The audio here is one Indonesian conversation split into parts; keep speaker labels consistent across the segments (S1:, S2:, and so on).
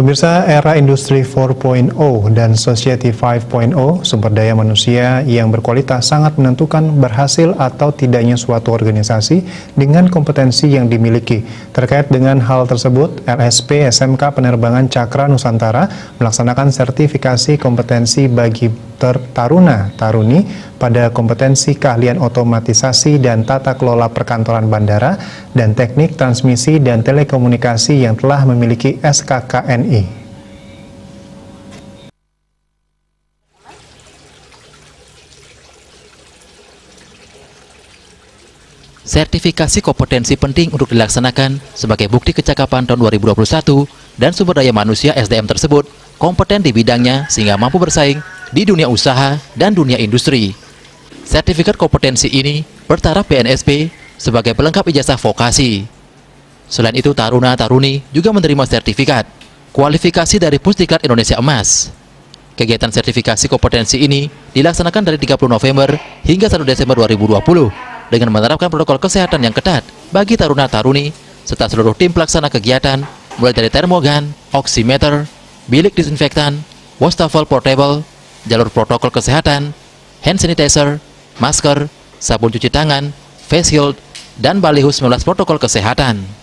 S1: Pemirsa era industri 4.0 dan society 5.0, sumber daya manusia yang berkualitas sangat menentukan berhasil atau tidaknya suatu organisasi dengan kompetensi yang dimiliki. Terkait dengan hal tersebut, LSP SMK Penerbangan Cakra Nusantara melaksanakan sertifikasi kompetensi bagi taruna taruni pada kompetensi keahlian otomatisasi dan tata kelola perkantoran bandara dan teknik transmisi dan telekomunikasi yang telah memiliki
S2: Sertifikasi kompetensi penting untuk dilaksanakan sebagai bukti kecakapan tahun 2021 dan sumber daya manusia SDM tersebut kompeten di bidangnya sehingga mampu bersaing di dunia usaha dan dunia industri. Sertifikat kompetensi ini bertaraf BNSP sebagai pelengkap ijazah vokasi. Selain itu, taruna-taruni juga menerima sertifikat kualifikasi dari Pusdiklat Indonesia Emas. Kegiatan sertifikasi kompetensi ini dilaksanakan dari 30 November hingga 1 Desember 2020 dengan menerapkan protokol kesehatan yang ketat bagi taruna-taruni serta seluruh tim pelaksana kegiatan mulai dari termogan, oximeter, bilik disinfektan, wastafel portable, jalur protokol kesehatan, hand sanitizer, masker, sabun cuci tangan, face shield, dan baliho 19 protokol kesehatan.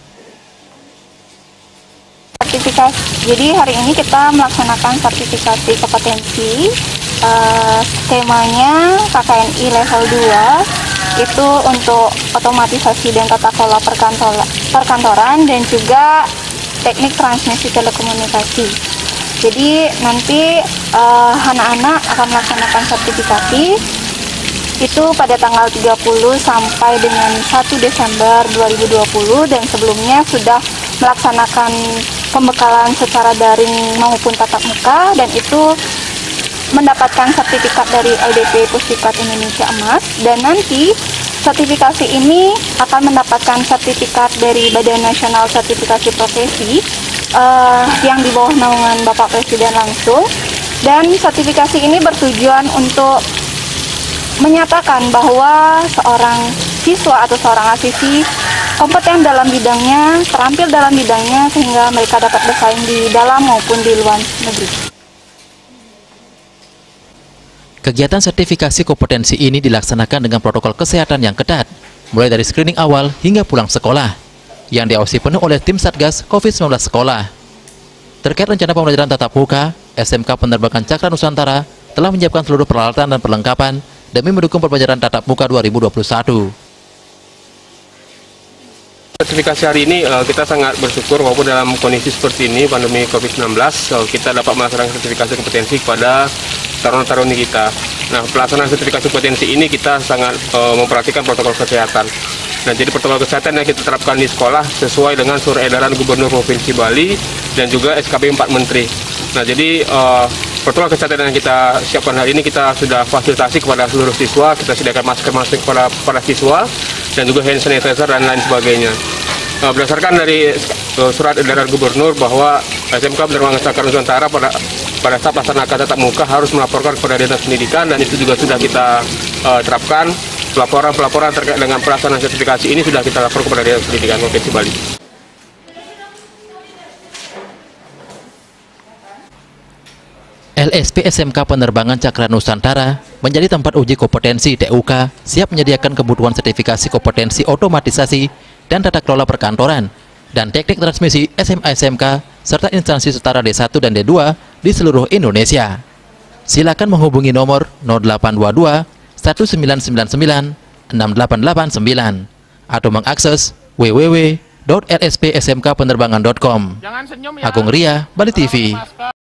S3: Sertifikasi, jadi hari ini kita melaksanakan sertifikasi kompetensi uh, temanya KKNI level 2 itu untuk otomatisasi dan tata kelola perkantoran dan juga teknik transmisi telekomunikasi. Jadi nanti eh, anak-anak uh, akan melaksanakan sertifikasi itu pada tanggal 30 sampai dengan 1 Desember 2020 dan sebelumnya sudah melaksanakan pembekalan secara daring maupun tatap muka dan itu mendapatkan sertifikat dari LDP Pusdikat Indonesia Emas. Dan nanti sertifikasi ini akan mendapatkan sertifikat dari Badan Nasional Sertifikasi Profesi uh, yang di bawah naungan Bapak Presiden langsung. Dan sertifikasi ini bertujuan untuk menyatakan bahwa seorang siswa atau seorang asisi kompeten dalam bidangnya, terampil dalam bidangnya sehingga mereka dapat bersaing di dalam maupun di luar negeri.
S2: Kegiatan sertifikasi kompetensi ini dilaksanakan dengan protokol kesehatan yang ketat, mulai dari screening awal hingga pulang sekolah yang diawasi penuh oleh tim Satgas COVID-19 sekolah. Terkait rencana pembelajaran tatap muka, SMK Penerbangan Cakra Nusantara telah menyiapkan seluruh peralatan dan perlengkapan demi mendukung pembelajaran tatap muka 2021.
S4: Sertifikasi hari ini eh, kita sangat bersyukur walaupun dalam kondisi seperti ini pandemi COVID-19 eh, kita dapat melaksanakan sertifikasi kompetensi kepada taruna-taruni kita. Nah pelaksanaan sertifikasi kompetensi ini kita sangat uh, memperhatikan protokol kesehatan. Nah, jadi protokol kesehatan yang kita terapkan di sekolah sesuai dengan surat edaran Gubernur Provinsi Bali dan juga SKB 4 Menteri. Nah, jadi uh, protokol kesehatan yang kita siapkan hari ini kita sudah fasilitasi kepada seluruh siswa, kita sediakan masker-masker kepada para siswa dan juga hand sanitizer dan lain sebagainya. Uh, berdasarkan dari uh, surat edaran Gubernur bahwa SMK Penerbangan Cakra Nusantara pada pada saat melaksanakan tatap muka harus melaporkan kepada Dinas Pendidikan dan itu juga sudah kita uh, terapkan Pelaporan-pelaporan terkait dengan pelaksanaan sertifikasi ini sudah kita lapor kepada Dinas Pendidikan Provinsi Bali.
S2: LSP SMK Penerbangan Cakra Nusantara menjadi tempat uji kompetensi TUK siap menyediakan kebutuhan sertifikasi kompetensi otomatisasi dan tata kelola perkantoran dan teknik transmisi SMA SMK serta instansi setara D1 dan D2 di seluruh Indonesia. Silakan menghubungi nomor 0822 1999 6889 atau mengakses www.lspsmkpenerbangan.com. Ya. Agung Ria, Bali TV.